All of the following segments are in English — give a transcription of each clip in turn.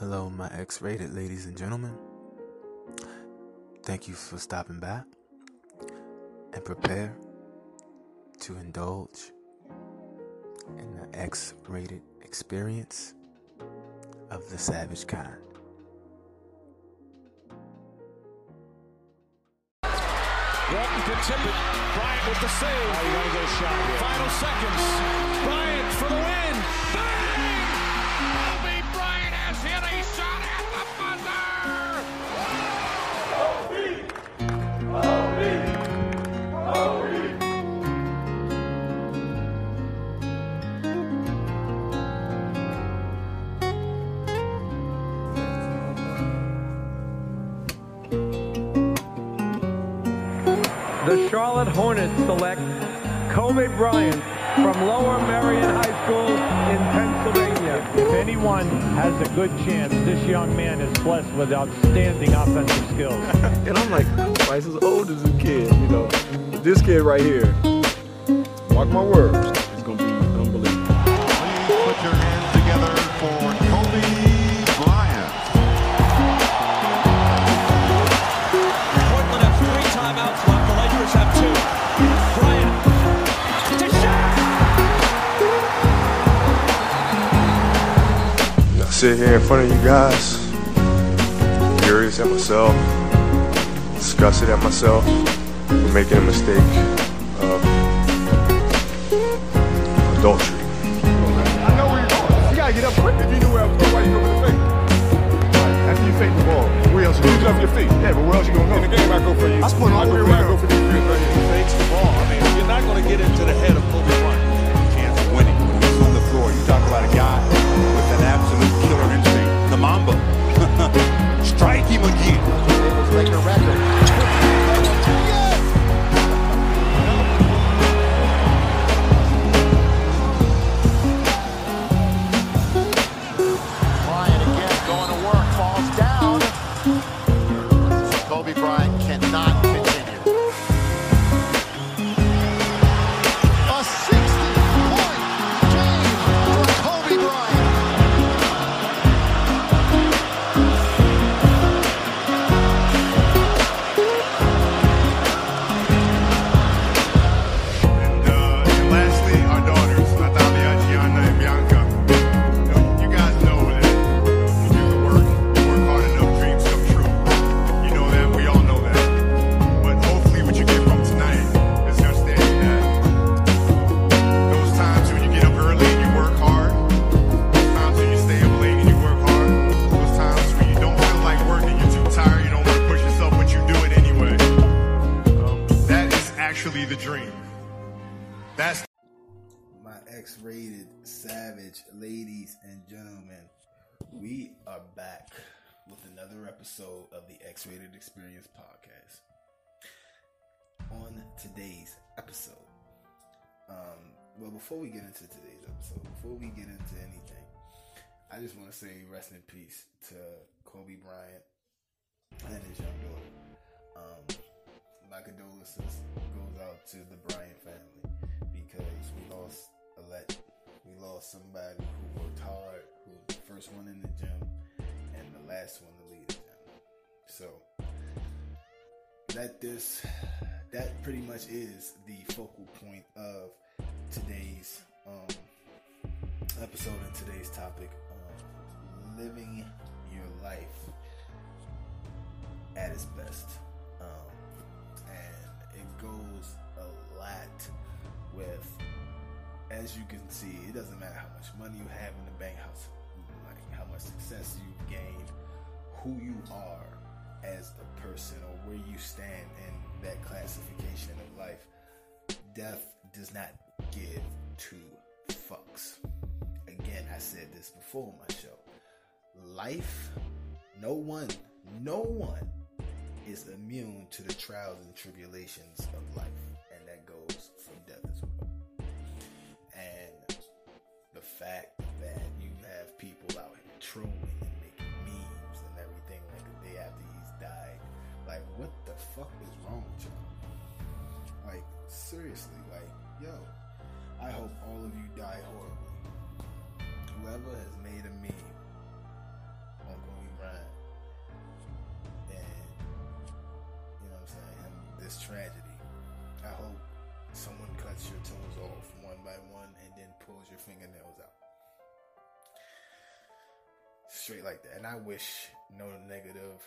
Hello, my X rated ladies and gentlemen. Thank you for stopping by and prepare to indulge in the X rated experience of the savage kind. Walton to tip it. Bryant with the save. Oh, you got to get a shot here. Final seconds. Bryant for the win. The Charlotte Hornets select Kobe Bryant from Lower Merion High School in Pennsylvania. If anyone has a good chance, this young man is blessed with outstanding offensive skills. And I'm like, twice as old as a kid, you know. This kid right here, mark my words, sit here in front of you guys, furious at myself, disgusted at myself for making a mistake of adultery. I know where you're going. You gotta get up quick. If you knew where I was going, why you go for the fake? Right. After you fake the ball, where else you going? off your feet. Yeah, but where else you gonna go? In the game, I go for you. I split all the way around. I go for these three right here. Fakes the ball. I mean, you're not going to get into the head of actually the dream. That's my X rated savage ladies and gentlemen, we are back with another episode of the X rated experience podcast. On today's episode, um, well, before we get into today's episode, before we get into anything, I just want to say rest in peace to Kobe Bryant and his young daughter. Um, my condolences goes out to the Bryant family because we lost a let we lost somebody who worked hard, who was the first one in the gym and the last one to leave the gym. So that this that pretty much is the focal point of today's um, episode and today's topic um, living your life at its best. Um, goes a lot with, as you can see, it doesn't matter how much money you have in the bank, how, like how much success you've gained, who you are as a person or where you stand in that classification of life. Death does not give two fucks. Again, I said this before on my show. Life, no one, no one is immune to the trials and tribulations of life, and that goes for death as well. And the fact that you have people out here trolling and making memes and everything like the day after he's died, like what the fuck is wrong with y'all? Like seriously, like yo, I hope all of you die horribly. Whoever has made a meme fingernails out. Straight like that. And I wish no negative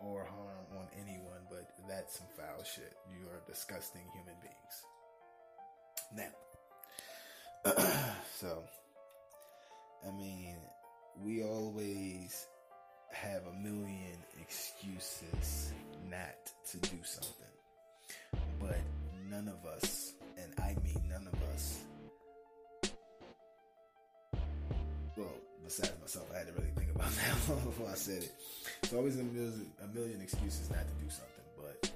or harm on anyone, but that's some foul shit. You are disgusting human beings. Now, so, I mean, we always have a million excuses not to do something, but none of us, besides myself, I had to really think about that before I said it. It's always a million, a million excuses not to do something, but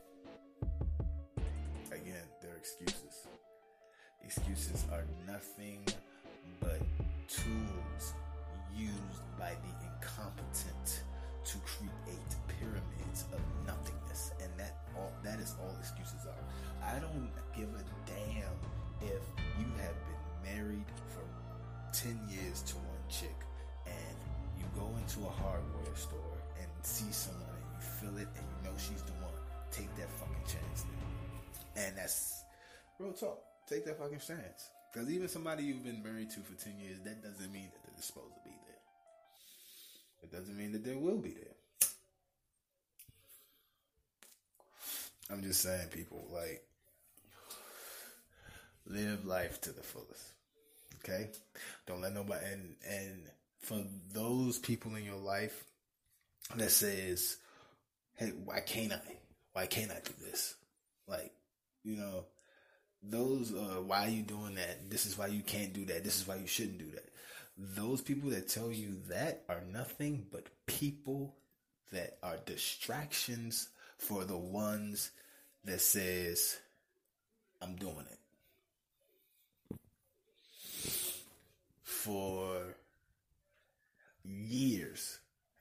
again, they're excuses. Excuses are nothing but tools used by the incompetent to create pyramids of nothingness, and that all that is all excuses are. I don't give a damn if you have been married for ten years to one chick, and you go into a hardware store and see someone and you feel it and you know she's the one. Take that fucking chance, and that's real talk. Take that fucking chance. Because even somebody you've been married to for 10 years, that doesn't mean that they're supposed to be there. It doesn't mean that they will be there. I'm just saying, people, like, live life to the fullest. Okay? Don't let nobody, and, and for those people in your life that says, hey, why can't I? Why can't I do this? Like, you know, those uh why are you doing that this is why you can't do that this is why you shouldn't do that those people that tell you that are nothing but people that are distractions for the ones that says i'm doing it for years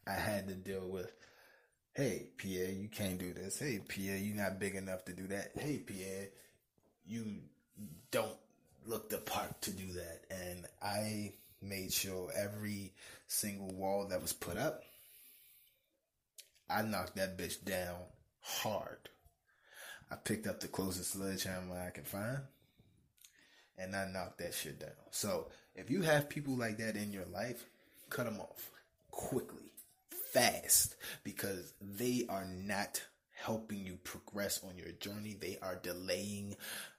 i had to deal with hey pierre you can't do this hey pierre you're not big enough to do that hey pierre you don't look the part to do that. And I made sure every single wall that was put up, I knocked that bitch down hard. I picked up the closest sledgehammer I could find and I knocked that shit down. So if you have people like that in your life, cut them off quickly, fast, because they are not helping you progress on your journey. They are delaying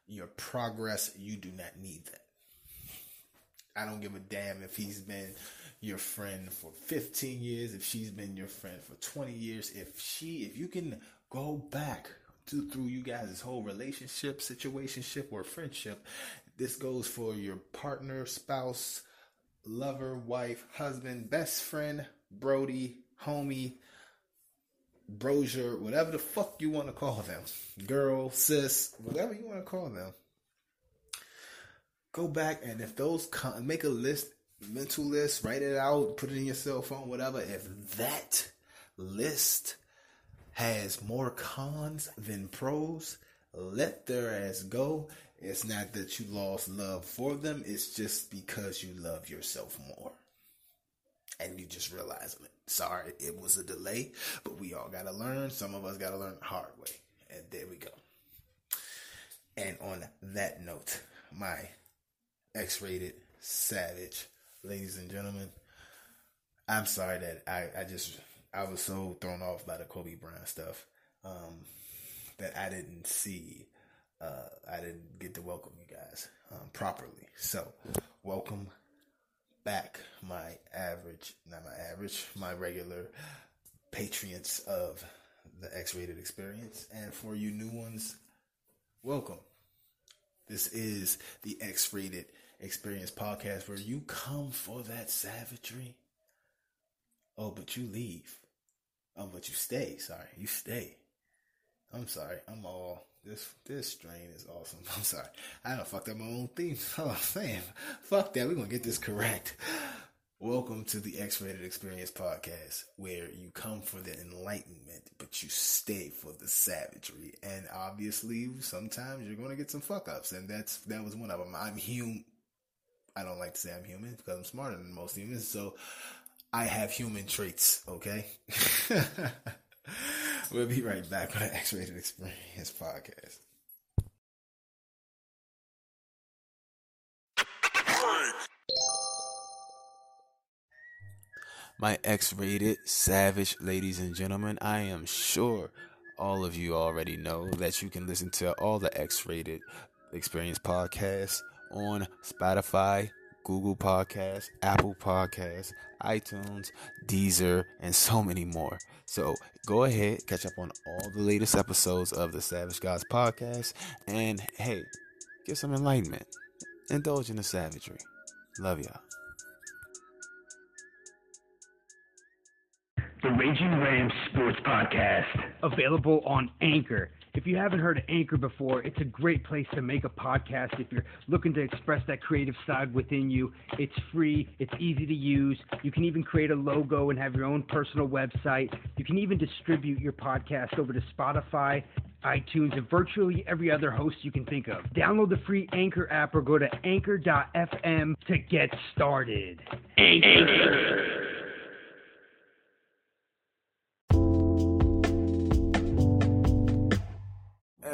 your progress. You do not need that. I don't give a damn if he's been your friend for 15 years, if she's been your friend for 20 years, if she, if you can go back to, through you guys' whole relationship, situationship, or friendship, this goes for your partner, spouse, lover, wife, husband, best friend, Brody, homie, brosier, whatever the fuck you want to call them, girl, sis, whatever you want to call them. Go back and if those con- make a list, mental list, write it out, put it in your cell phone, whatever. If that list has more cons than pros, let their ass go. It's not that you lost love for them, it's just because you love yourself more. And you just realizing it. Sorry, it was a delay, but we all gotta learn. Some of us gotta learn the hard way. And there we go. And on that note, my X rated savage, ladies and gentlemen, I'm sorry that I, I just I was so thrown off by the Kobe Bryant stuff um, that I didn't see. Uh, I didn't get to welcome you guys um, properly. So, welcome back, my average, not my average, my regular patrons of the X rated experience. And for you new ones, welcome. This is the X rated experience podcast where you come for that savagery. Oh, but you leave. Oh, but you stay. Sorry, you stay. I'm sorry. I'm all this. This strain is awesome. I'm sorry. I don't fucked up my own theme. Oh, man, fuck that. We're gonna get this correct. Welcome to the X-Rated Experience podcast, where you come for the enlightenment, but you stay for the savagery. And obviously, sometimes you're gonna get some fuck ups, and that's that was one of them. I'm human. I don't like to say I'm human because I'm smarter than most humans, so I have human traits, okay? we'll be right back on the X Rated Experience podcast. My X rated savage ladies and gentlemen, I am sure all of you already know that you can listen to all the X rated experience podcasts on Spotify, Google Podcasts, Apple Podcasts, iTunes, Deezer, and so many more. So go ahead, catch up on all the latest episodes of the Savage Gods podcast, and hey, get some enlightenment. Indulge in the savagery. Love y'all. The Raging Rams Sports Podcast. Available on Anchor. If you haven't heard of Anchor before, it's a great place to make a podcast if you're looking to express that creative side within you. It's free, it's easy to use. You can even create a logo and have your own personal website. You can even distribute your podcast over to Spotify, iTunes, and virtually every other host you can think of. Download the free Anchor app or go to anchor.fm to get started. Anchor.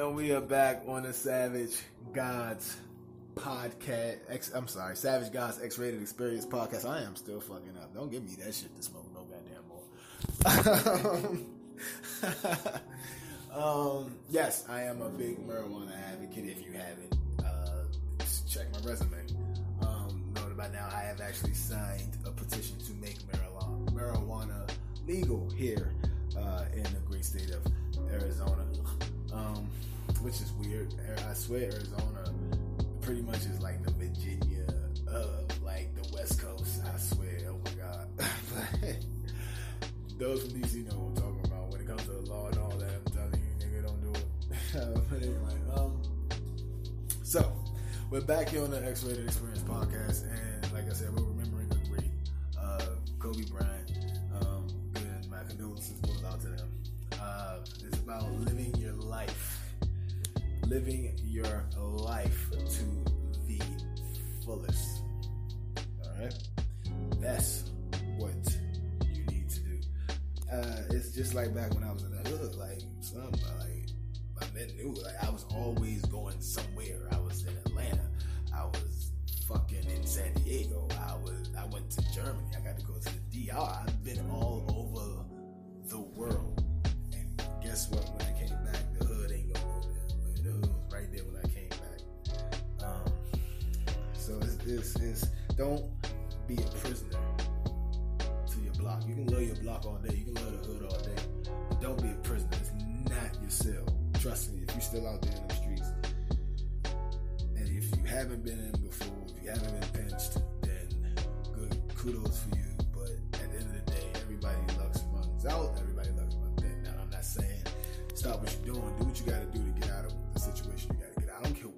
And we are back on the Savage Gods podcast. I'm sorry, Savage Gods X Rated Experience podcast. I am still fucking up. Don't give me that shit to smoke no goddamn more. um, yes, I am a big marijuana advocate. If you haven't, uh, check my resume. Um, by now I have actually signed a petition to make marijuana, marijuana legal here uh, in the great state of Arizona. Um, which is weird. I swear Arizona pretty much is like the Virginia of like the West Coast. I swear. Oh my god. But those from DC know what I'm talking about when it comes to the law and all that. I'm telling you, nigga, don't do it. but anyway, um, so we're back here on the X-Rated Experience podcast, and like I said, we're remembering the great uh, Kobe Bryant. Um, good, my condolences goes out to them. Uh, it's about living living your life to the fullest. All right, that's what you need to do. Uh, it's just like back don't be a prisoner to your block. You can love your block all day. You can love the hood all day. But don't be a prisoner. It's not your cell. Trust me. If you're still out there in the streets, and if you haven't been in before, if you haven't been pinched, then good kudos for you. But at the end of the day, everybody luck runs out. Everybody luck runs in. Now I'm not saying stop what you're doing. Do what you got to do to get out of the situation you got to get out. I don't care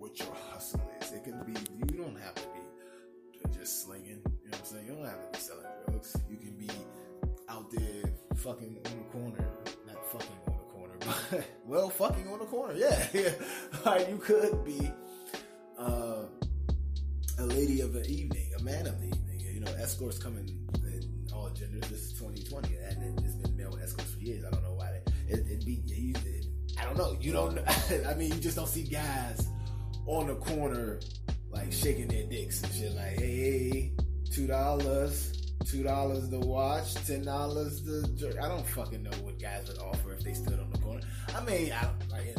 fucking on the corner. Not fucking on the corner, but, well, fucking on the corner. Yeah. yeah. Like you could be uh, a lady of the evening, a man of the evening. You know, escorts coming in all genders. This is 2020, and it's been male escorts for years. I don't know why they, it, it be, it, I don't know. You don't. I mean, you just don't see guys on the corner like shaking their dicks and shit. Like, hey, hey two dollars, two dollars to watch, ten dollars to jerk. I don't fucking know what guys would offer if they stood on the corner. I mean, I don't like.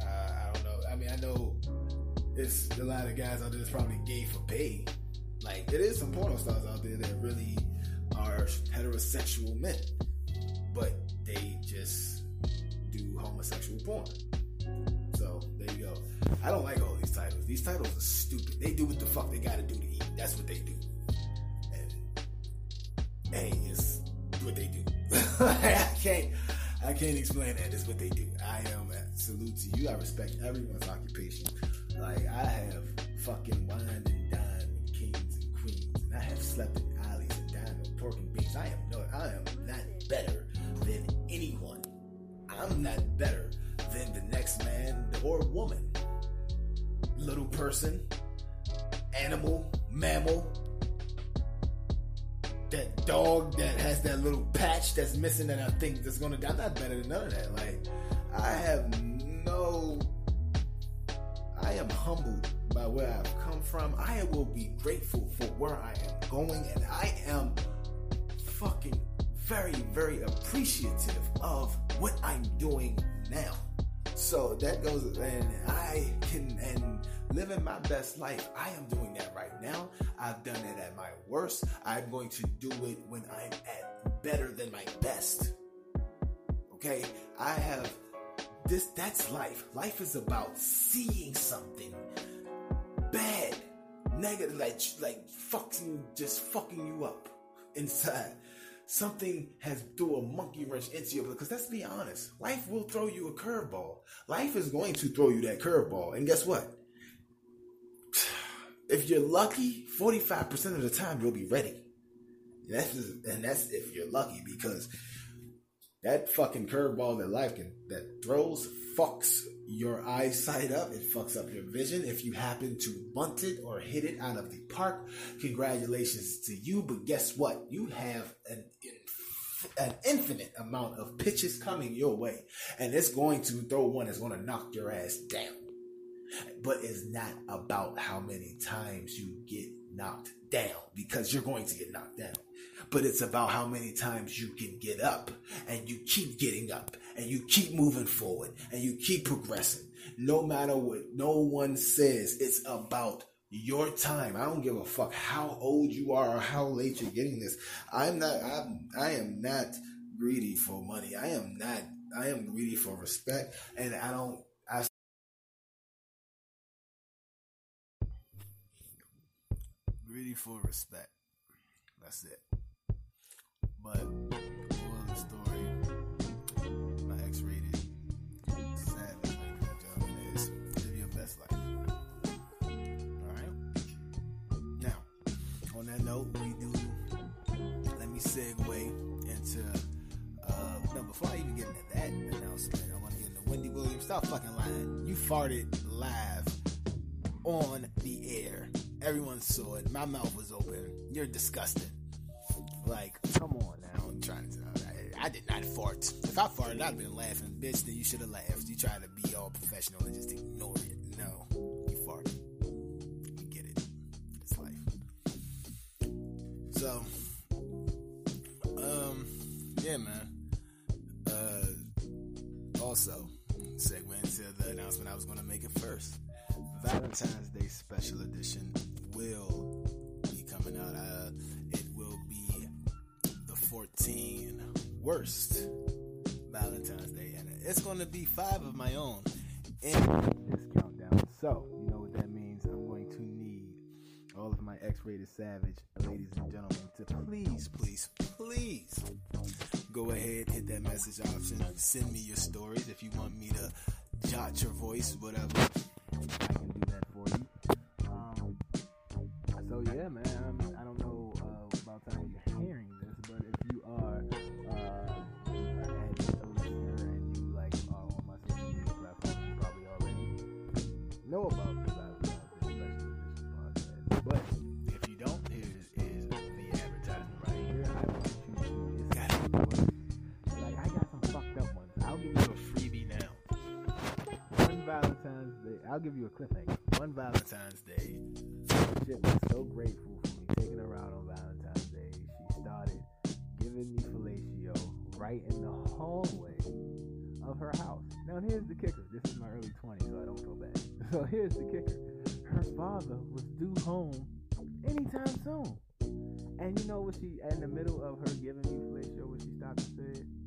Uh, I don't know. I mean, I know it's a lot of guys out there that's probably gay for pay. Like, there is some porno stars out there that really are heterosexual men, but they just do homosexual porn. So there you go. I don't like all these titles. These titles are stupid. They do what the fuck they gotta do to eat. That's what they do. Hey, it's what they do. I can't I can't explain that. It's what they do. I am a salute to you. I respect everyone's occupation. Like I have fucking wine and dined with kings and queens, and I have slept in alleys and dined with pork and beans. I am no, I am not better than anyone. I'm not better than the next man or woman, little person, animal, mammal. That dog that has that little patch that's missing that I think that's gonna. I'm not better than none of that. Like I have no. I am humbled by where I've come from. I will be grateful for where I am going, and I am fucking very, very appreciative of what I'm doing now. So that goes, and I can, and living my best life. I am doing that right now. I've done it at my worst. I'm going to do it when I'm at better than my best. Okay? I have this, that's life. Life is about seeing something bad, negative, like, like fucking, just fucking you up inside something has threw a monkey wrench into you because let's be honest life will throw you a curveball. Life is going to throw you that curveball and guess what? If you're lucky 45% of the time you'll be ready. And that's, and that's if you're lucky because that fucking curveball that life can that throws fucks your eyesight up. It fucks up your vision. If you happen to bunt it or hit it out of the park, congratulations to you. But guess what? You have an an infinite amount of pitches coming your way, and it's going to throw one that's going to knock your ass down. But it's not about how many times you get knocked down because you're going to get knocked down. But it's about how many times you can get up and you keep getting up and you keep moving forward and you keep progressing. No matter what no one says, it's about your time. I don't give a fuck how old you are or how late you're getting this. I'm not I'm I am not greedy for money. I am not I am greedy for respect and I don't I greedy for respect. That's it. But moral of the story, my X-rated savage, ladies and is live your best life. All right. Now, on that note, we do. Let me segue into. Uh, no, before I even get into that announcement, I want to get into Wendy Williams. Stop fucking lying. You farted live on the air. Everyone saw it. My mouth was open. You're disgusting. Like, come on trying to. I, I did not fart. If I farted, I'd have been laughing. Bitch, then you should have laughed. You tried to be all professional and just ignore it. No, you farted. We get it. It's life. So, um, yeah, man. Uh, also, segue into the announcement I was going to make it first. Valentine's Day special edition will be coming out. Uh, worst Valentine's Day, and it's going to be five of my own in this countdown. So, you know what that means. I'm going to need all of my X-rated savage ladies and gentlemen to please, please, please go ahead, hit that message option, send me your stories if you want me to jot your voice, whatever. I'll give you a cliffhanger. One Valentine's Day. Shit was so grateful for me taking her out on Valentine's Day. She started giving me fellatio right in the hallway of her house. Now here's the kicker. This is my early 20s, so I don't feel bad. So here's the kicker. Her father was due home anytime soon. And you know what she in the middle of her giving me fellatio what she stopped and said?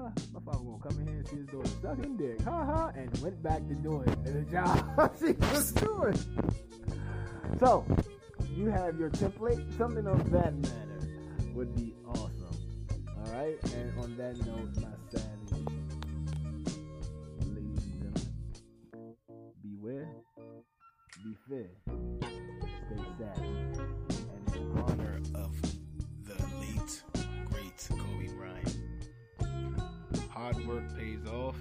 My father won't come in here and see his daughter sucking dick. Ha ha and went back to doing the job she was doing. So, you have your template, something of that matter would be awesome. Alright? And on that note, my savage ladies and gentlemen, beware, be fair, stay savage. hard work pays off.